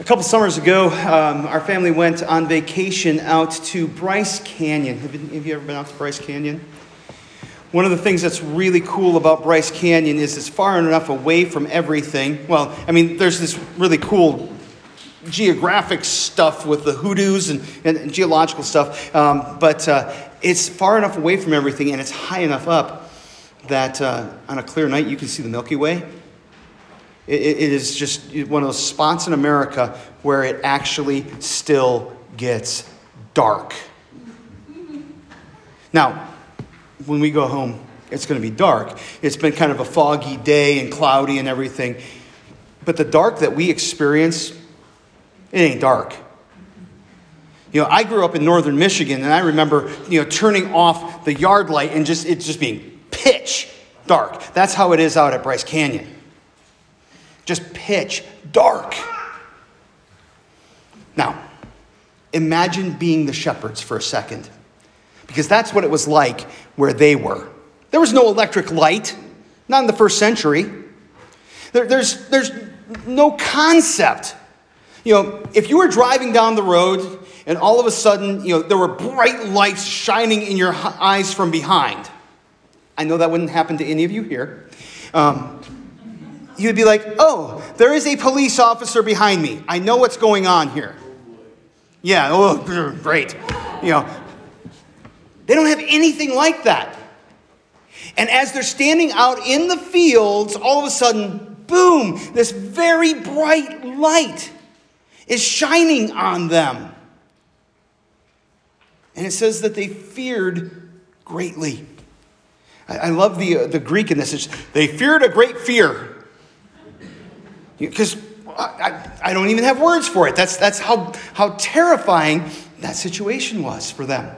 A couple summers ago, um, our family went on vacation out to Bryce Canyon. Have you, have you ever been out to Bryce Canyon? One of the things that's really cool about Bryce Canyon is it's far enough away from everything. Well, I mean, there's this really cool geographic stuff with the hoodoos and, and, and geological stuff, um, but uh, it's far enough away from everything and it's high enough up that uh, on a clear night you can see the Milky Way. It, it is just one of those spots in America where it actually still gets dark. Now, when we go home, it's going to be dark. It's been kind of a foggy day and cloudy and everything. But the dark that we experience, it ain't dark. You know, I grew up in northern Michigan and I remember, you know, turning off the yard light and just it just being pitch dark. That's how it is out at Bryce Canyon. Just pitch dark. Now, imagine being the shepherds for a second, because that's what it was like where they were. There was no electric light, not in the first century. There, there's, there's no concept. You know, if you were driving down the road and all of a sudden, you know, there were bright lights shining in your eyes from behind, I know that wouldn't happen to any of you here. Um, you'd be like, oh, there is a police officer behind me. I know what's going on here. Yeah, oh, great. You know, they don't have anything like that. And as they're standing out in the fields, all of a sudden, boom, this very bright light is shining on them. And it says that they feared greatly. I, I love the, uh, the Greek in this. It's, they feared a great fear. Because I, I, don't even have words for it. That's, that's how, how terrifying that situation was for them.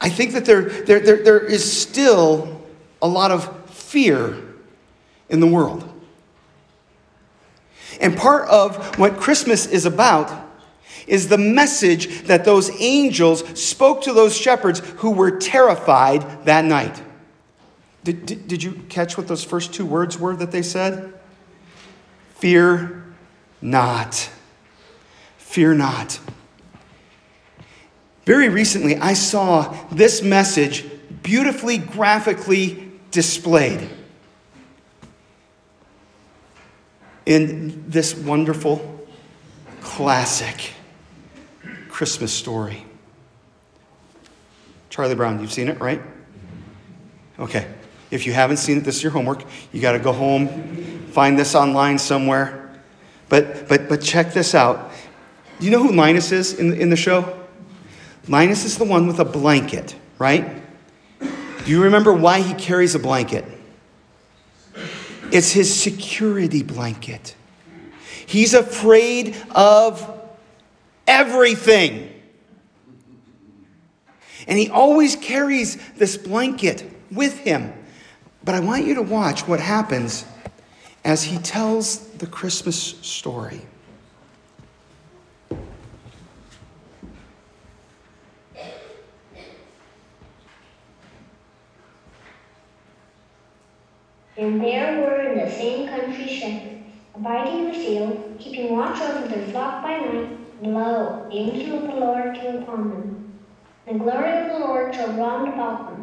I think that there, there, there, there is still a lot of fear in the world. And part of what Christmas is about is the message that those angels spoke to those shepherds who were terrified that night. Did, did, did, you catch what those first two words were that they said? Fear not. Fear not. Very recently, I saw this message beautifully graphically displayed in this wonderful classic Christmas story. Charlie Brown, you've seen it, right? Okay. If you haven't seen it, this is your homework. You got to go home, find this online somewhere. But, but, but check this out. Do you know who Linus is in, in the show? Linus is the one with a blanket, right? Do you remember why he carries a blanket? It's his security blanket. He's afraid of everything. And he always carries this blanket with him. But I want you to watch what happens as he tells the Christmas story. And there were in the same country shepherds, abiding in the field, keeping watch over their flock by night. And lo, the angel of the Lord came upon them. The glory of the Lord shone round about them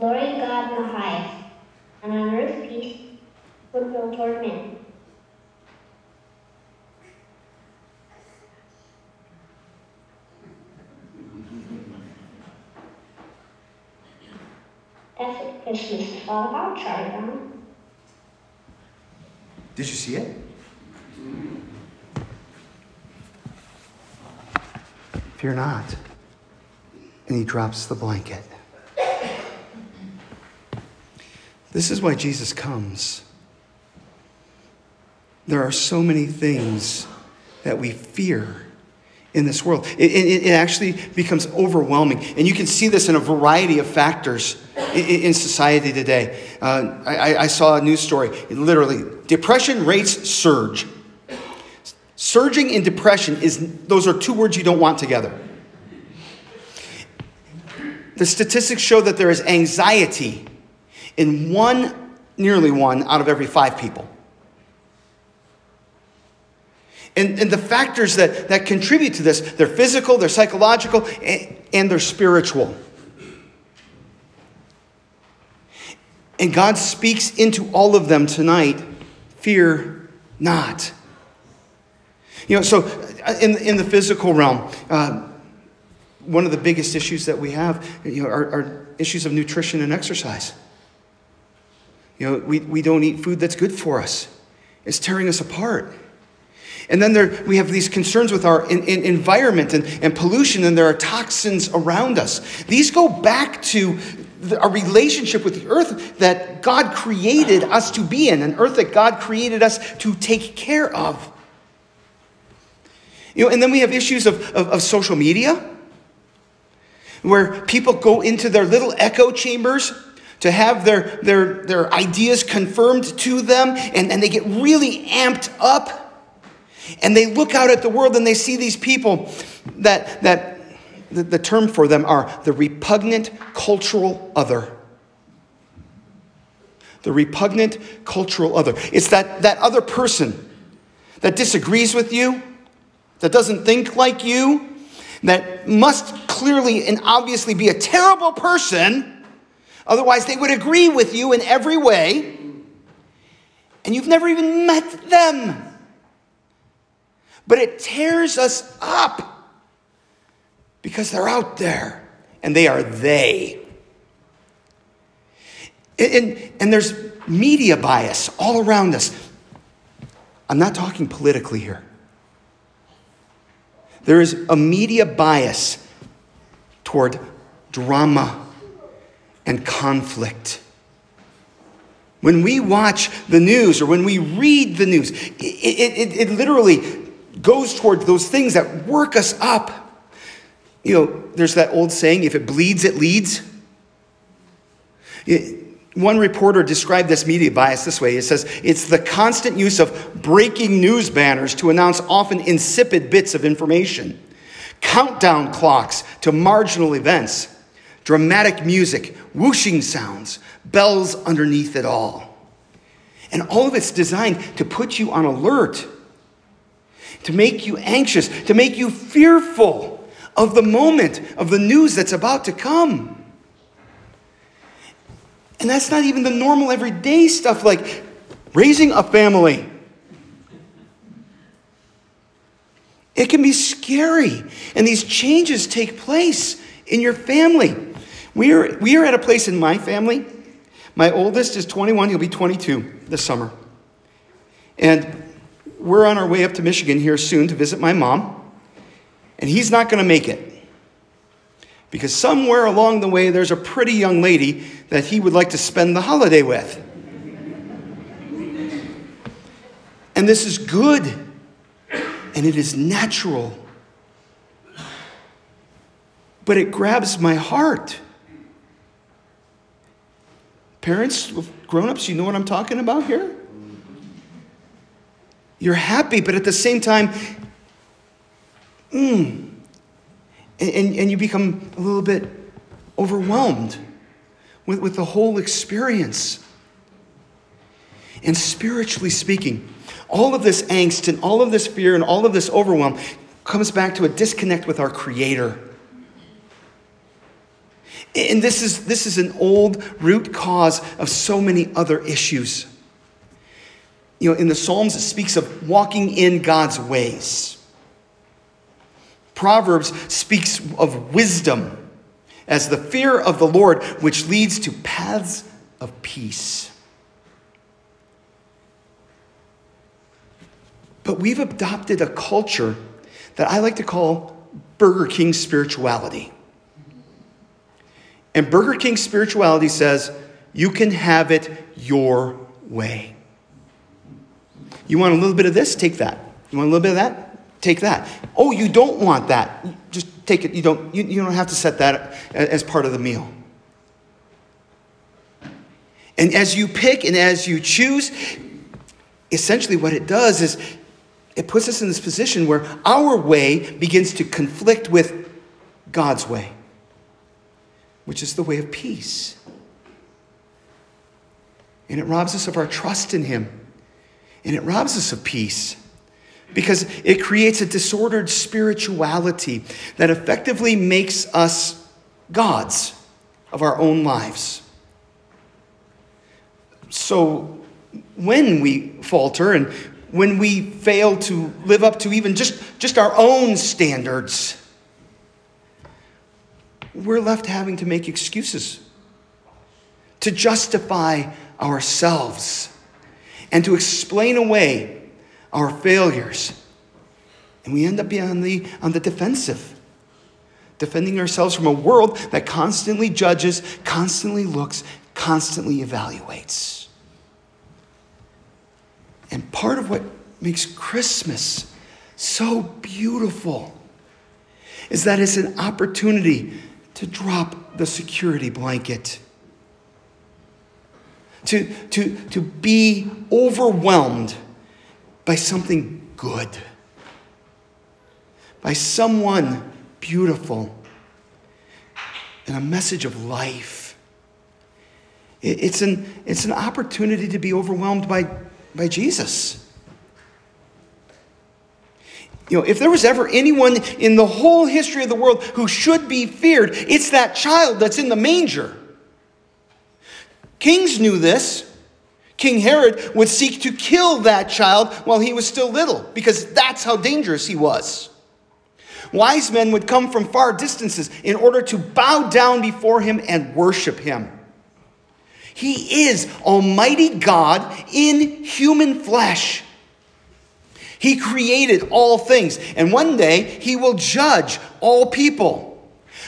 Glory to God in the highest, and on earth peace, goodwill toward men. That's what Christmas is all about, Charlie Brown. Did you see it? Fear not. And he drops the blanket. This is why Jesus comes. there are so many things that we fear in this world. It, it, it, actually becomes overwhelming. And you can see this in a variety of factors in, in society today. Uh, I, I, saw a news story, literally, depression rates surge. Surging in depression is, those are two words you don't want together. The statistics show that there is anxiety in one, nearly one out of every five people. And, and the factors that, that contribute to this, they're physical, they're psychological, and, and they're spiritual. And God speaks into all of them tonight fear not. You know, so uh, in, in the physical realm, uh, one of the biggest issues that we have you know, are, are issues of nutrition and exercise. You know, we, we don't eat food that's good for us, it's tearing us apart. And then there, we have these concerns with our in, in environment and, and pollution, and there are toxins around us. These go back to a relationship with the earth that God created us to be in, an earth that God created us to take care of. You know, and then we have issues of, of, of social media, where people go into their little echo chambers to have their, their, their ideas confirmed to them, and, and they get really amped up and they look out at the world and they see these people that, that the, the term for them are the repugnant cultural other. The repugnant cultural other. It's that, that other person that disagrees with you, that doesn't think like you, that must clearly and obviously be a terrible person. Otherwise, they would agree with you in every way. And you've never even met them but it tears us up because they're out there and they are they. And, and, there's media bias all around us. I'm not talking politically here. There is a media bias toward drama and conflict. When we watch the news or when we read the news, it, it, it, literally goes towards those things that work us up. You know, there's that old saying if it bleeds, it leads. It, one reporter described this media bias this way. It says, it's the constant use of breaking news banners to announce often insipid bits of information, countdown clocks to marginal events, dramatic music, whooshing sounds, bells underneath it all. And all of it's designed to put you on alert to make you anxious, to make you fearful of the moment, of the news that's about to come. And that's not even the normal everyday stuff like raising a family. It can be scary, and these changes take place in your family. We are, we are at a place in my family. My oldest is 21, he'll be 22 this summer. And we're on our way up to Michigan here soon to visit my mom, and he's not going to make it. Because somewhere along the way, there's a pretty young lady that he would like to spend the holiday with. And this is good, and it is natural. But it grabs my heart. Parents, grown ups, you know what I'm talking about here? You're happy, but at the same time, mm, and, and you become a little bit overwhelmed with, with the whole experience. And spiritually speaking, all of this angst and all of this fear and all of this overwhelm comes back to a disconnect with our Creator. And this is, this is an old root cause of so many other issues you know, in the Psalms, it speaks of walking in God's ways. Proverbs speaks of wisdom as the fear of the Lord, which leads to paths of peace. But we've adopted a culture that I like to call Burger King spirituality. And Burger King spirituality says, you can have it your way. You want a little bit of this? Take that. You want a little bit of that? Take that. Oh, you don't want that? Just take it. You don't, you, you don't have to set that as part of the meal. And as you pick and as you choose, essentially what it does is it puts us in this position where our way begins to conflict with God's way, which is the way of peace. And it robs us of our trust in Him. And it robs us of peace because it creates a disordered spirituality that effectively makes us gods of our own lives. So when we falter and when we fail to live up to even just, just our own standards, we're left having to make excuses to justify ourselves and to explain away our failures. And we end up being on the, on the defensive, defending ourselves from a world that constantly judges, constantly looks, constantly evaluates. And part of what makes Christmas so beautiful is that it's an opportunity to drop the security blanket, to, to, to be overwhelmed by something good, by someone beautiful, and a message of life. It's an, it's an opportunity to be overwhelmed by by Jesus. You know, if there was ever anyone in the whole history of the world who should be feared, it's that child that's in the manger. Kings knew this. King Herod would seek to kill that child while he was still little because that's how dangerous he was. Wise men would come from far distances in order to bow down before him and worship him. He is Almighty God in human flesh. He created all things, and one day he will judge all people.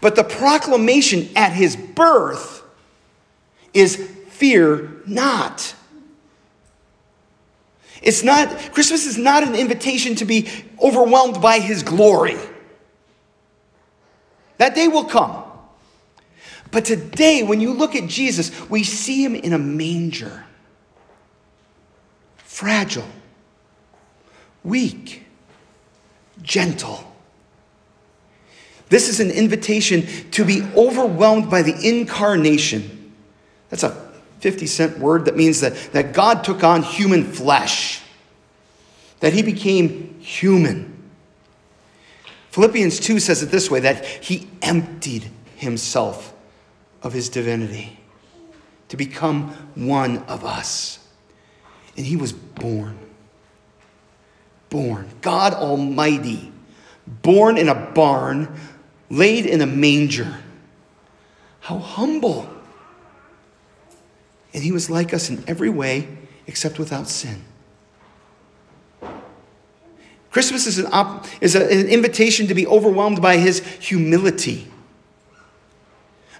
But the proclamation at his birth is fear not. It's not, Christmas is not an invitation to be overwhelmed by his glory. That day will come. But today, when you look at Jesus, we see him in a manger. Fragile, weak, gentle. This is an invitation to be overwhelmed by the incarnation. That's a 50 cent word that means that, that God took on human flesh, that he became human. Philippians 2 says it this way that he emptied himself of his divinity, to become one of us. And he was born. Born. God Almighty. Born in a barn, laid in a manger. How humble. And he was like us in every way except without sin. Christmas is an, op- is a, an invitation to be overwhelmed by his humility.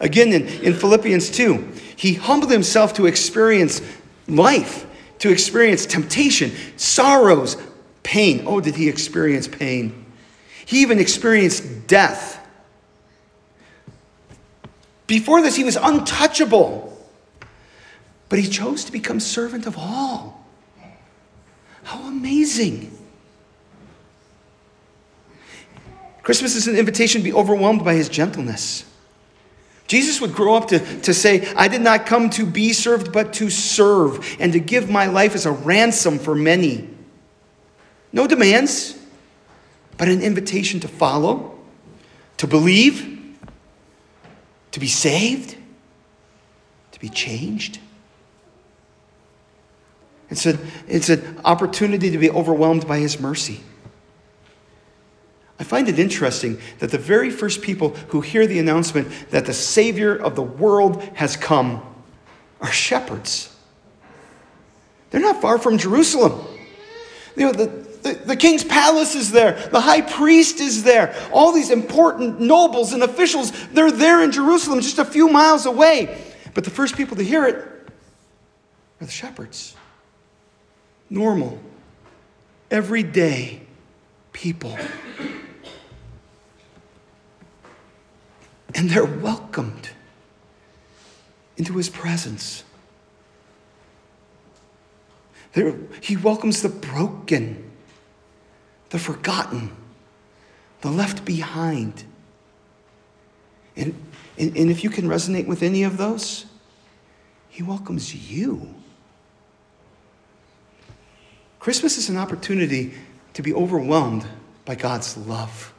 Again, in, in Philippians 2, he humbled himself to experience life, to experience temptation, sorrows, pain. Oh, did he experience pain? He even experienced death. Before this, he was untouchable, but he chose to become servant of all. How amazing! Christmas is an invitation to be overwhelmed by his gentleness. Jesus would grow up to, to say, I did not come to be served, but to serve, and to give my life as a ransom for many. No demands, but an invitation to follow, to believe, to be saved, to be changed. It's, a, it's an opportunity to be overwhelmed by His mercy. I find it interesting that the very first people who hear the announcement that the Savior of the world has come are shepherds. They're not far from Jerusalem. You know, the, the, the, king's palace is there, the high priest is there, all these important nobles and officials, they're there in Jerusalem, just a few miles away. But the first people to hear it are the shepherds. Normal, everyday people. And they're welcomed into his presence. They're, he welcomes the broken, the forgotten, the left behind. And, and, and if you can resonate with any of those, he welcomes you. Christmas is an opportunity to be overwhelmed by God's love.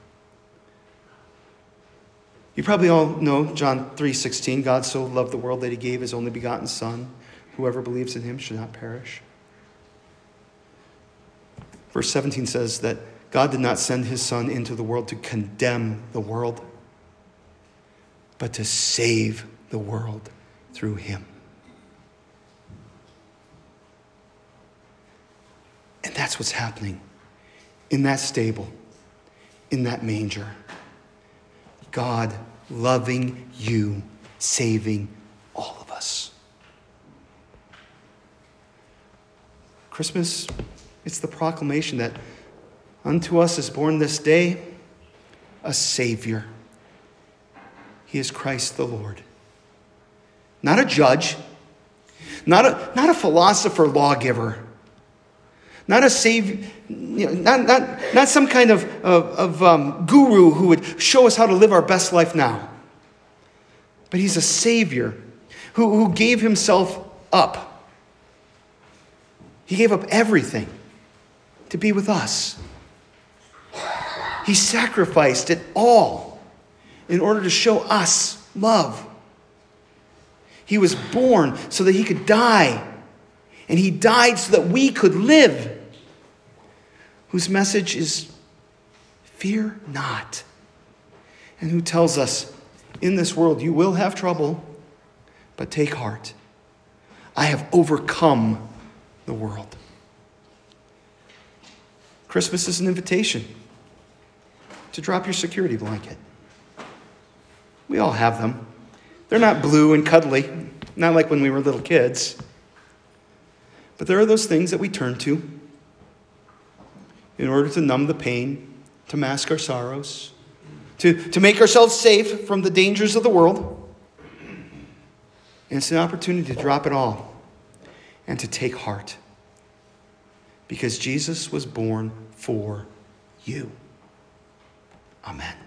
You probably all know John 3:16, God so loved the world that he gave his only begotten son, whoever believes in him should not perish. Verse 17 says that God did not send his son into the world to condemn the world, but to save the world through him. And that's what's happening in that stable, in that manger. God loving you, saving all of us. Christmas, it's the proclamation that unto us is born this day a Savior. He is Christ the Lord. Not a judge, not a, not a philosopher lawgiver not a savior, you know, not, not, not some kind of, of, of um, guru who would show us how to live our best life now. But he's a savior who, who gave himself up. He gave up everything to be with us. He sacrificed it all in order to show us love. He was born so that he could die and he died so that we could live. Whose message is fear not. And who tells us, in this world you will have trouble, but take heart. I have overcome the world. Christmas is an invitation to drop your security blanket. We all have them. They're not blue and cuddly, not like when we were little kids. But there are those things that we turn to in order to numb the pain, to mask our sorrows, to, to make ourselves safe from the dangers of the world. And it's an opportunity to drop it all and to take heart. Because Jesus was born for you. Amen.